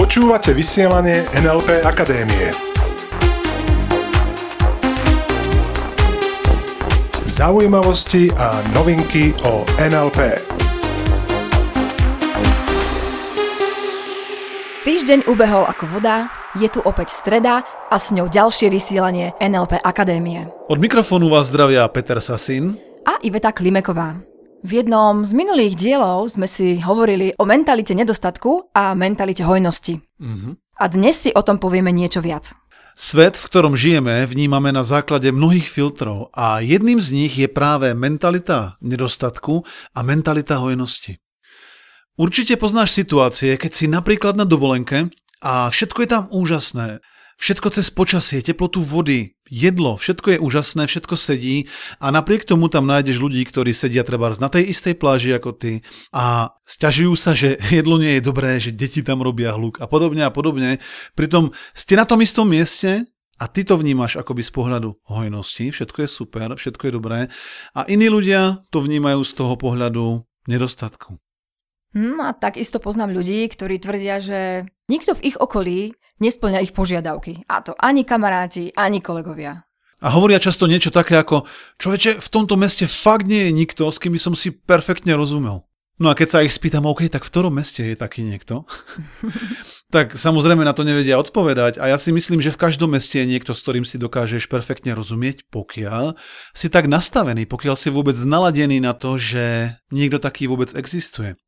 Počúvate vysielanie NLP Akadémie. Zaujímavosti a novinky o NLP. Týždeň ubehol ako voda, je tu opäť streda a s ňou ďalšie vysielanie NLP Akadémie. Od mikrofónu vás zdravia Peter Sasin a Iveta Klimeková. V jednom z minulých dielov sme si hovorili o mentalite nedostatku a mentalite hojnosti. Mm-hmm. A dnes si o tom povieme niečo viac. Svet, v ktorom žijeme, vnímame na základe mnohých filtrov a jedným z nich je práve mentalita nedostatku a mentalita hojnosti. Určite poznáš situácie, keď si napríklad na dovolenke a všetko je tam úžasné. Všetko cez počasie, teplotu vody, jedlo, všetko je úžasné, všetko sedí a napriek tomu tam nájdeš ľudí, ktorí sedia treba na tej istej pláži ako ty a stiažujú sa, že jedlo nie je dobré, že deti tam robia hluk a podobne a podobne. Pritom ste na tom istom mieste a ty to vnímaš akoby z pohľadu hojnosti, všetko je super, všetko je dobré a iní ľudia to vnímajú z toho pohľadu nedostatku. Hmm, a takisto poznám ľudí, ktorí tvrdia, že nikto v ich okolí nesplňa ich požiadavky. A to ani kamaráti, ani kolegovia. A hovoria často niečo také ako, človeče, v tomto meste fakt nie je nikto, s kým by som si perfektne rozumel. No a keď sa ich spýtam, OK, tak v ktorom meste je taký niekto? tak samozrejme na to nevedia odpovedať a ja si myslím, že v každom meste je niekto, s ktorým si dokážeš perfektne rozumieť, pokiaľ si tak nastavený, pokiaľ si vôbec naladený na to, že niekto taký vôbec existuje.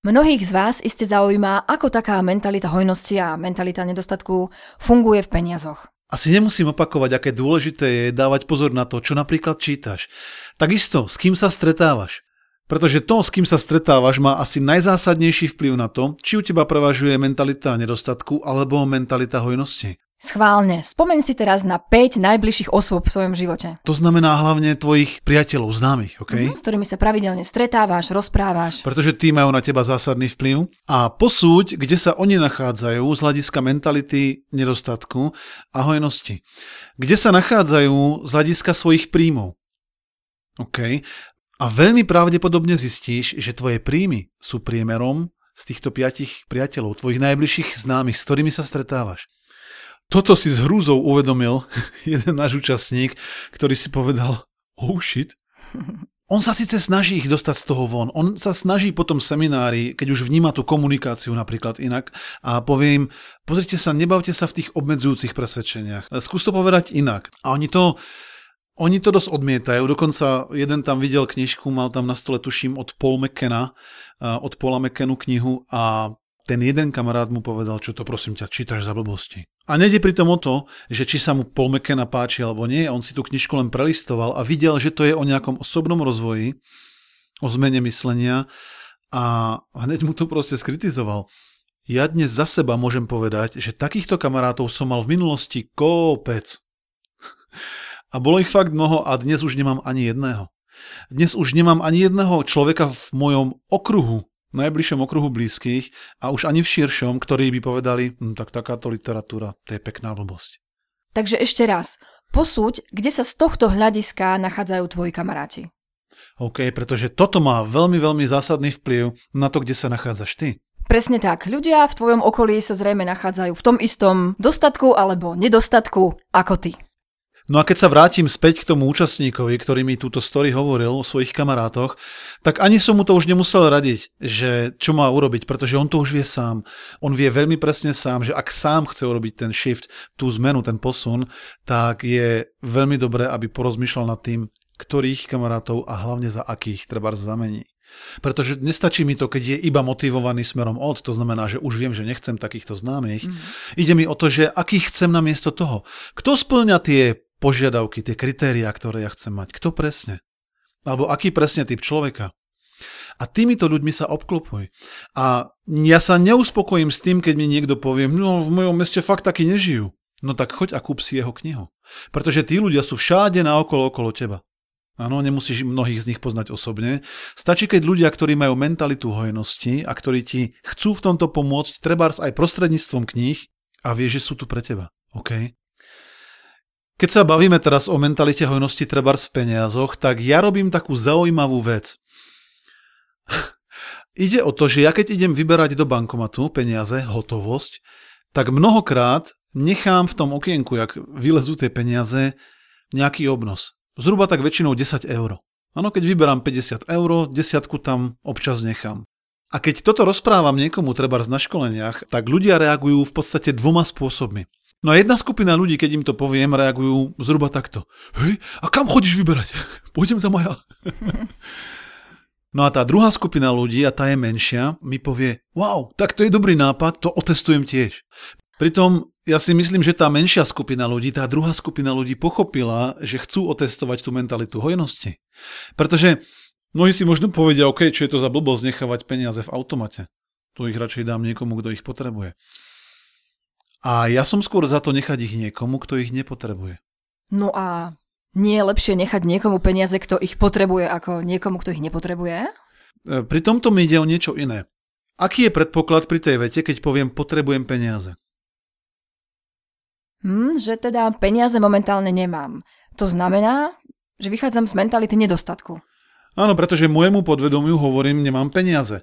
Mnohých z vás iste zaujíma, ako taká mentalita hojnosti a mentalita nedostatku funguje v peniazoch. Asi nemusím opakovať, aké dôležité je dávať pozor na to, čo napríklad čítaš. Takisto, s kým sa stretávaš. Pretože to, s kým sa stretávaš, má asi najzásadnejší vplyv na to, či u teba prevažuje mentalita nedostatku alebo mentalita hojnosti. Schválne, spomeň si teraz na 5 najbližších osôb v svojom živote. To znamená hlavne tvojich priateľov, známych, OK? Mm-hmm, s ktorými sa pravidelne stretávaš, rozprávaš. Pretože tí majú na teba zásadný vplyv. A posúď, kde sa oni nachádzajú z hľadiska mentality nedostatku a hojnosti. Kde sa nachádzajú z hľadiska svojich príjmov. OK? A veľmi pravdepodobne zistíš, že tvoje príjmy sú priemerom z týchto piatich priateľov, tvojich najbližších známych, s ktorými sa stretávaš. Toto si s hrúzou uvedomil jeden náš účastník, ktorý si povedal, oh shit, on sa síce snaží ich dostať z toho von, on sa snaží potom seminári, keď už vníma tú komunikáciu napríklad inak a povie im, pozrite sa, nebavte sa v tých obmedzujúcich presvedčeniach, skús to povedať inak. A oni to, oni to dosť odmietajú, dokonca jeden tam videl knižku, mal tam na stole tuším od Paul McKenna, od Paula McKennu knihu a ten jeden kamarát mu povedal, čo to prosím ťa, čítaš za blbosti. A nejde pri tom o to, že či sa mu Paul McKenna páči alebo nie, on si tú knižku len prelistoval a videl, že to je o nejakom osobnom rozvoji, o zmene myslenia a hneď mu to proste skritizoval. Ja dnes za seba môžem povedať, že takýchto kamarátov som mal v minulosti kopec. A bolo ich fakt mnoho a dnes už nemám ani jedného. Dnes už nemám ani jedného človeka v mojom okruhu, najbližšom okruhu blízkych a už ani v širšom, ktorí by povedali, hm, tak takáto literatúra, to je pekná blbosť. Takže ešte raz, posúď, kde sa z tohto hľadiska nachádzajú tvoji kamaráti. OK, pretože toto má veľmi, veľmi zásadný vplyv na to, kde sa nachádzaš ty. Presne tak. Ľudia v tvojom okolí sa zrejme nachádzajú v tom istom dostatku alebo nedostatku ako ty. No a keď sa vrátim späť k tomu účastníkovi, ktorý mi túto story hovoril o svojich kamarátoch, tak ani som mu to už nemusel radiť, že čo má urobiť, pretože on to už vie sám. On vie veľmi presne sám, že ak sám chce urobiť ten shift, tú zmenu, ten posun, tak je veľmi dobré, aby porozmýšľal nad tým, ktorých kamarátov a hlavne za akých treba zamení. Pretože nestačí mi to, keď je iba motivovaný smerom od, to znamená, že už viem, že nechcem takýchto známych. Mm. Ide mi o to, že akých chcem na miesto toho. Kto splňa tie požiadavky, tie kritériá, ktoré ja chcem mať. Kto presne? Alebo aký presne typ človeka? A týmito ľuďmi sa obklopuj. A ja sa neuspokojím s tým, keď mi niekto povie, no v mojom meste fakt takí nežijú. No tak choď a kúp si jeho knihu. Pretože tí ľudia sú všade naokolo okolo teba. Áno, nemusíš mnohých z nich poznať osobne. Stačí, keď ľudia, ktorí majú mentalitu hojnosti a ktorí ti chcú v tomto pomôcť, trebárs aj prostredníctvom kníh a vieš, že sú tu pre teba. OK? Keď sa bavíme teraz o mentalite hojnosti trebárs v peniazoch, tak ja robím takú zaujímavú vec. Ide o to, že ja keď idem vyberať do bankomatu peniaze, hotovosť, tak mnohokrát nechám v tom okienku, jak vylezú tie peniaze, nejaký obnos. Zhruba tak väčšinou 10 eur. Áno, keď vyberám 50 eur, desiatku tam občas nechám. A keď toto rozprávam niekomu, treba na školeniach, tak ľudia reagujú v podstate dvoma spôsobmi. No a jedna skupina ľudí, keď im to poviem, reagujú zhruba takto. Hej, a kam chodíš vyberať? Pôjdem tam aj ja. No a tá druhá skupina ľudí, a tá je menšia, mi povie, wow, tak to je dobrý nápad, to otestujem tiež. Pritom ja si myslím, že tá menšia skupina ľudí, tá druhá skupina ľudí pochopila, že chcú otestovať tú mentalitu hojnosti. Pretože mnohí si možno povedia, OK, čo je to za blbosť nechávať peniaze v automate. Tu ich radšej dám niekomu, kto ich potrebuje. A ja som skôr za to nechať ich niekomu, kto ich nepotrebuje. No a nie je lepšie nechať niekomu peniaze, kto ich potrebuje, ako niekomu, kto ich nepotrebuje? E, pri tomto mi ide o niečo iné. Aký je predpoklad pri tej vete, keď poviem potrebujem peniaze? Hm, že teda peniaze momentálne nemám. To znamená, že vychádzam z mentality nedostatku. Áno, pretože môjmu podvedomiu hovorím, nemám peniaze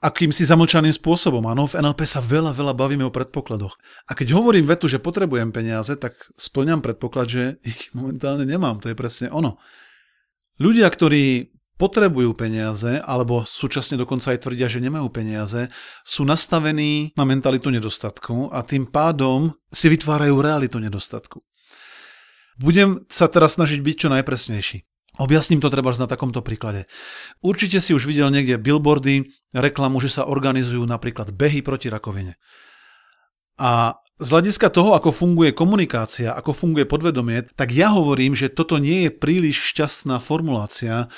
akýmsi zamlčaným spôsobom. Áno, v NLP sa veľa, veľa bavíme o predpokladoch. A keď hovorím vetu, že potrebujem peniaze, tak splňam predpoklad, že ich momentálne nemám. To je presne ono. Ľudia, ktorí potrebujú peniaze, alebo súčasne dokonca aj tvrdia, že nemajú peniaze, sú nastavení na mentalitu nedostatku a tým pádom si vytvárajú realitu nedostatku. Budem sa teraz snažiť byť čo najpresnejší. Objasním to treba na takomto príklade. Určite si už videl niekde billboardy, reklamu, že sa organizujú napríklad behy proti rakovine. A z hľadiska toho, ako funguje komunikácia, ako funguje podvedomie, tak ja hovorím, že toto nie je príliš šťastná formulácia,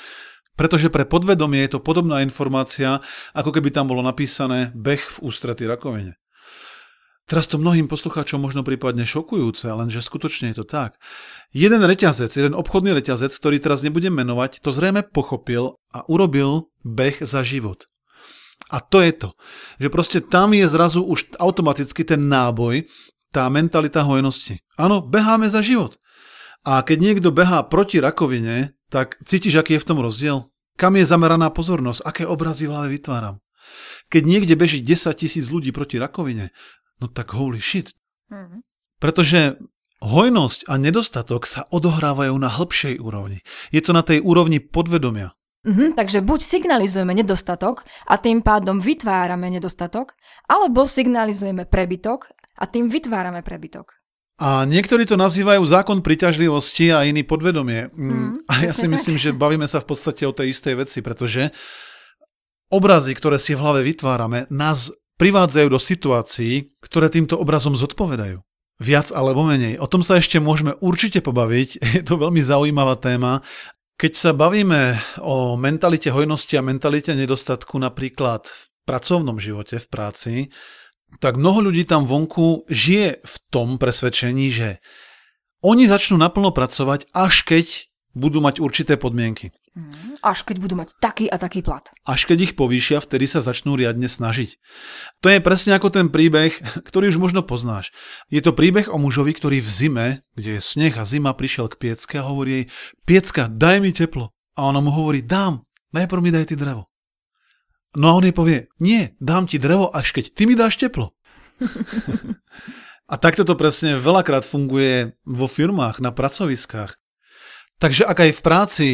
pretože pre podvedomie je to podobná informácia, ako keby tam bolo napísané beh v ústrety rakovine. Teraz to mnohým poslucháčom možno prípadne šokujúce, lenže skutočne je to tak. Jeden reťazec, jeden obchodný reťazec, ktorý teraz nebudem menovať, to zrejme pochopil a urobil beh za život. A to je to, že proste tam je zrazu už automaticky ten náboj, tá mentalita hojnosti. Áno, beháme za život. A keď niekto behá proti rakovine, tak cítiš, aký je v tom rozdiel? Kam je zameraná pozornosť? Aké obrazy vytváram? Keď niekde beží 10 tisíc ľudí proti rakovine, no tak holy shit. Mm. Pretože hojnosť a nedostatok sa odohrávajú na hĺbšej úrovni. Je to na tej úrovni podvedomia. Mm-hmm, takže buď signalizujeme nedostatok a tým pádom vytvárame nedostatok, alebo signalizujeme prebytok a tým vytvárame prebytok. A niektorí to nazývajú zákon priťažlivosti a iný podvedomie. Mm, a ja si myslím, že bavíme sa v podstate o tej istej veci, pretože obrazy, ktoré si v hlave vytvárame, nás privádzajú do situácií, ktoré týmto obrazom zodpovedajú. Viac alebo menej. O tom sa ešte môžeme určite pobaviť. Je to veľmi zaujímavá téma. Keď sa bavíme o mentalite hojnosti a mentalite nedostatku napríklad v pracovnom živote, v práci, tak mnoho ľudí tam vonku žije v tom presvedčení, že oni začnú naplno pracovať, až keď budú mať určité podmienky. Mm, až keď budú mať taký a taký plat. Až keď ich povýšia, vtedy sa začnú riadne snažiť. To je presne ako ten príbeh, ktorý už možno poznáš. Je to príbeh o mužovi, ktorý v zime, kde je sneh a zima, prišiel k piecke a hovorí jej, piecka, daj mi teplo. A ona mu hovorí, dám, najprv mi daj ty drevo. No a on jej povie, nie, dám ti drevo, až keď ty mi dáš teplo. a takto to presne veľakrát funguje vo firmách, na pracoviskách. Takže ak aj v práci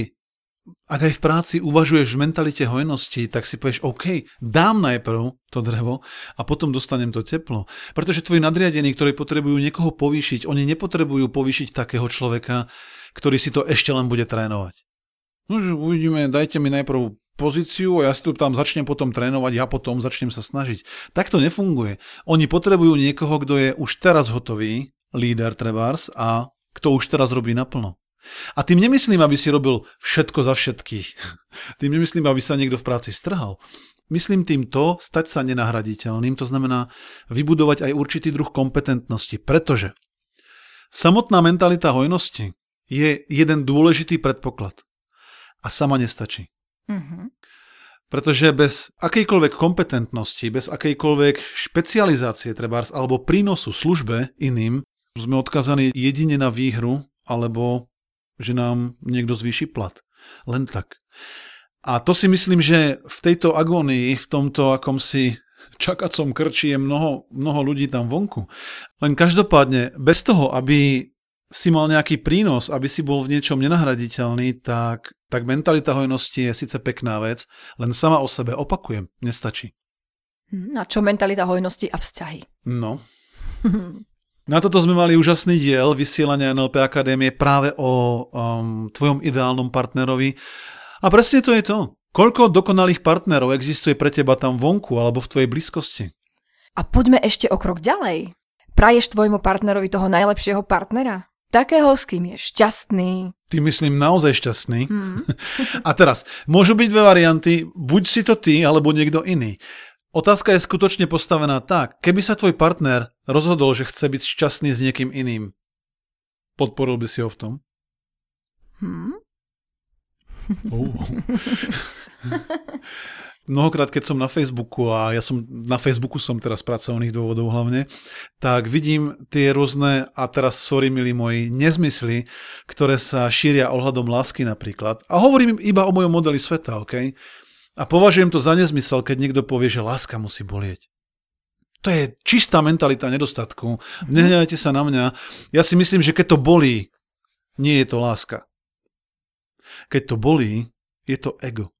ak aj v práci uvažuješ v mentalite hojnosti, tak si povieš, OK, dám najprv to drevo a potom dostanem to teplo. Pretože tvoji nadriadení, ktorí potrebujú niekoho povýšiť, oni nepotrebujú povýšiť takého človeka, ktorý si to ešte len bude trénovať. No, uvidíme, dajte mi najprv pozíciu a ja si tu tam začnem potom trénovať, ja potom začnem sa snažiť. Tak to nefunguje. Oni potrebujú niekoho, kto je už teraz hotový, líder trebárs a kto už teraz robí naplno. A tým nemyslím, aby si robil všetko za všetkých. Tým nemyslím, aby sa niekto v práci strhal. Myslím tým to, stať sa nenahraditeľným, to znamená vybudovať aj určitý druh kompetentnosti, pretože samotná mentalita hojnosti je jeden dôležitý predpoklad a sama nestačí. Mm-hmm. Pretože bez akejkoľvek kompetentnosti, bez akejkoľvek špecializácie trebárs alebo prínosu službe iným, sme odkazaní jedine na výhru alebo že nám niekto zvýši plat. Len tak. A to si myslím, že v tejto agónii, v tomto akomsi čakacom krči je mnoho, mnoho ľudí tam vonku. Len každopádne, bez toho, aby si mal nejaký prínos, aby si bol v niečom nenahraditeľný, tak, tak mentalita hojnosti je síce pekná vec, len sama o sebe, opakujem, nestačí. Hm, a čo mentalita hojnosti a vzťahy? No. Na toto sme mali úžasný diel vysielania NLP Akadémie práve o um, tvojom ideálnom partnerovi. A presne to je to. Koľko dokonalých partnerov existuje pre teba tam vonku alebo v tvojej blízkosti? A poďme ešte o krok ďalej. Praješ tvojmu partnerovi toho najlepšieho partnera? Takého, s kým je šťastný. Ty myslím naozaj šťastný. Hmm. A teraz, môžu byť dve varianty, buď si to ty, alebo niekto iný. Otázka je skutočne postavená tak, keby sa tvoj partner rozhodol, že chce byť šťastný s niekým iným, podporil by si ho v tom? Hmm? Uh. Mnohokrát, keď som na Facebooku, a ja som na Facebooku som teraz pracovných dôvodov hlavne, tak vidím tie rôzne, a teraz sorry milí moji, nezmysly, ktoré sa šíria ohľadom lásky napríklad. A hovorím iba o mojom modeli sveta, OK? A považujem to za nezmysel, keď niekto povie, že láska musí bolieť. To je čistá mentalita nedostatku. Nehnevajte sa na mňa. Ja si myslím, že keď to bolí, nie je to láska. Keď to bolí, je to ego.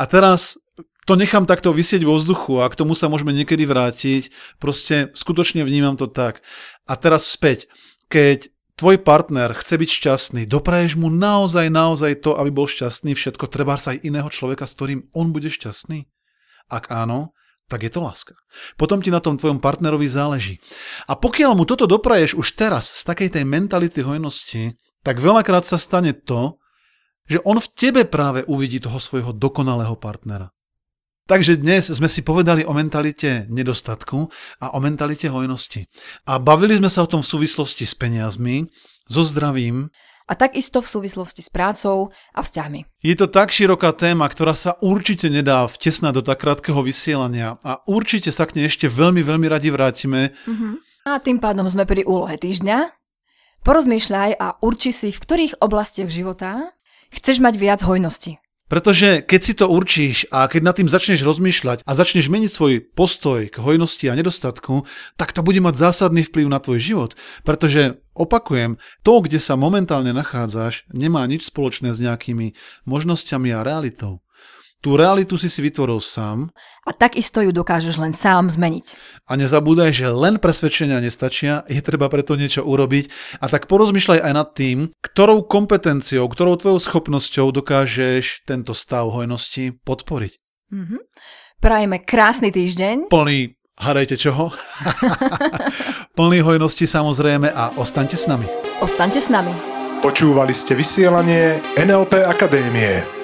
A teraz to nechám takto vysieť vo vzduchu a k tomu sa môžeme niekedy vrátiť. Proste skutočne vnímam to tak. A teraz späť. Keď tvoj partner chce byť šťastný, dopraješ mu naozaj, naozaj to, aby bol šťastný, všetko, treba sa aj iného človeka, s ktorým on bude šťastný? Ak áno, tak je to láska. Potom ti na tom tvojom partnerovi záleží. A pokiaľ mu toto dopraješ už teraz z takej tej mentality hojnosti, tak veľakrát sa stane to, že on v tebe práve uvidí toho svojho dokonalého partnera. Takže dnes sme si povedali o mentalite nedostatku a o mentalite hojnosti. A bavili sme sa o tom v súvislosti s peniazmi, so zdravím. A takisto v súvislosti s prácou a vzťahmi. Je to tak široká téma, ktorá sa určite nedá vtesnať do tak krátkeho vysielania a určite sa k nej ešte veľmi, veľmi radi vrátime. Uh-huh. A tým pádom sme pri úlohe týždňa. Porozmýšľaj a urči si, v ktorých oblastiach života chceš mať viac hojnosti. Pretože keď si to určíš a keď nad tým začneš rozmýšľať a začneš meniť svoj postoj k hojnosti a nedostatku, tak to bude mať zásadný vplyv na tvoj život. Pretože, opakujem, to, kde sa momentálne nachádzaš, nemá nič spoločné s nejakými možnosťami a realitou. Tú realitu si si vytvoril sám. A takisto ju dokážeš len sám zmeniť. A nezabúdaj, že len presvedčenia nestačia, je treba preto niečo urobiť. A tak porozmýšľaj aj nad tým, ktorou kompetenciou, ktorou tvojou schopnosťou dokážeš tento stav hojnosti podporiť. Mm-hmm. Prajeme krásny týždeň. Plný, hadajte čoho? Plný hojnosti samozrejme a ostaňte s nami. Ostaňte s nami. Počúvali ste vysielanie NLP Akadémie.